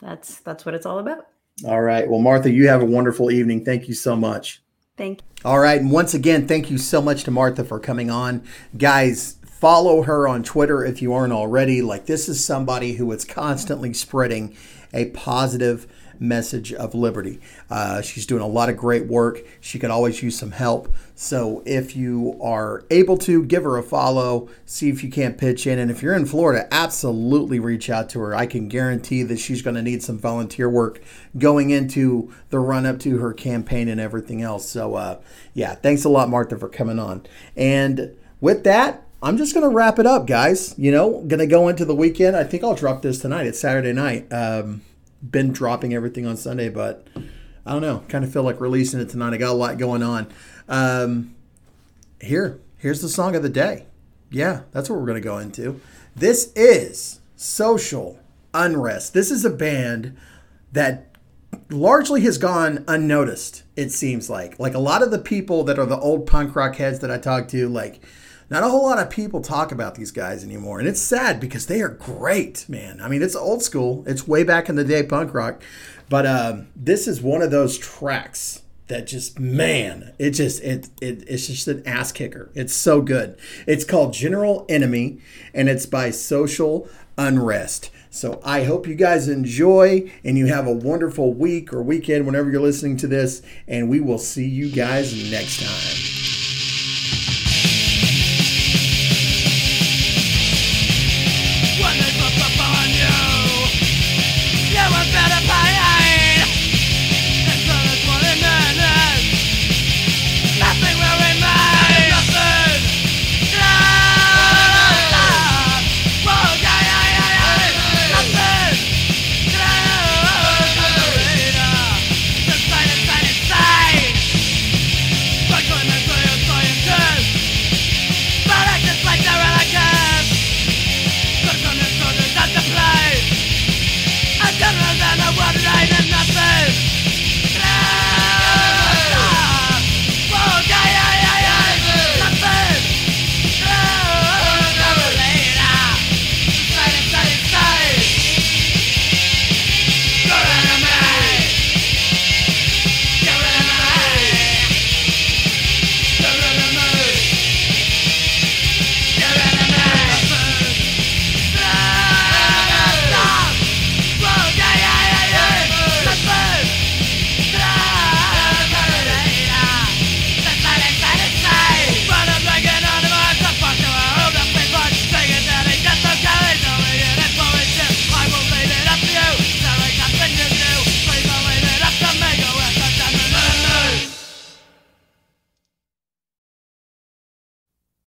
[SPEAKER 2] That's that's what it's all about.
[SPEAKER 1] All right. Well, Martha, you have a wonderful evening. Thank you so much.
[SPEAKER 2] Thank you.
[SPEAKER 1] All right. And once again, thank you so much to Martha for coming on. Guys, Follow her on Twitter if you aren't already. Like, this is somebody who is constantly spreading a positive message of liberty. Uh, she's doing a lot of great work. She could always use some help. So if you are able to, give her a follow, see if you can't pitch in. And if you're in Florida, absolutely reach out to her. I can guarantee that she's going to need some volunteer work going into the run up to her campaign and everything else. So, uh, yeah, thanks a lot, Martha, for coming on. And with that, I'm just gonna wrap it up, guys. You know, gonna go into the weekend. I think I'll drop this tonight. It's Saturday night. Um, been dropping everything on Sunday, but I don't know. Kind of feel like releasing it tonight. I got a lot going on. Um, here, here's the song of the day. Yeah, that's what we're gonna go into. This is Social Unrest. This is a band that largely has gone unnoticed, it seems like. Like a lot of the people that are the old punk rock heads that I talk to, like, not a whole lot of people talk about these guys anymore. And it's sad because they are great, man. I mean, it's old school, it's way back in the day punk rock. But um, this is one of those tracks that just man it just it, it it's just an ass kicker it's so good it's called general enemy and it's by social unrest so I hope you guys enjoy and you have a wonderful week or weekend whenever you're listening to this. And we will see you guys next time.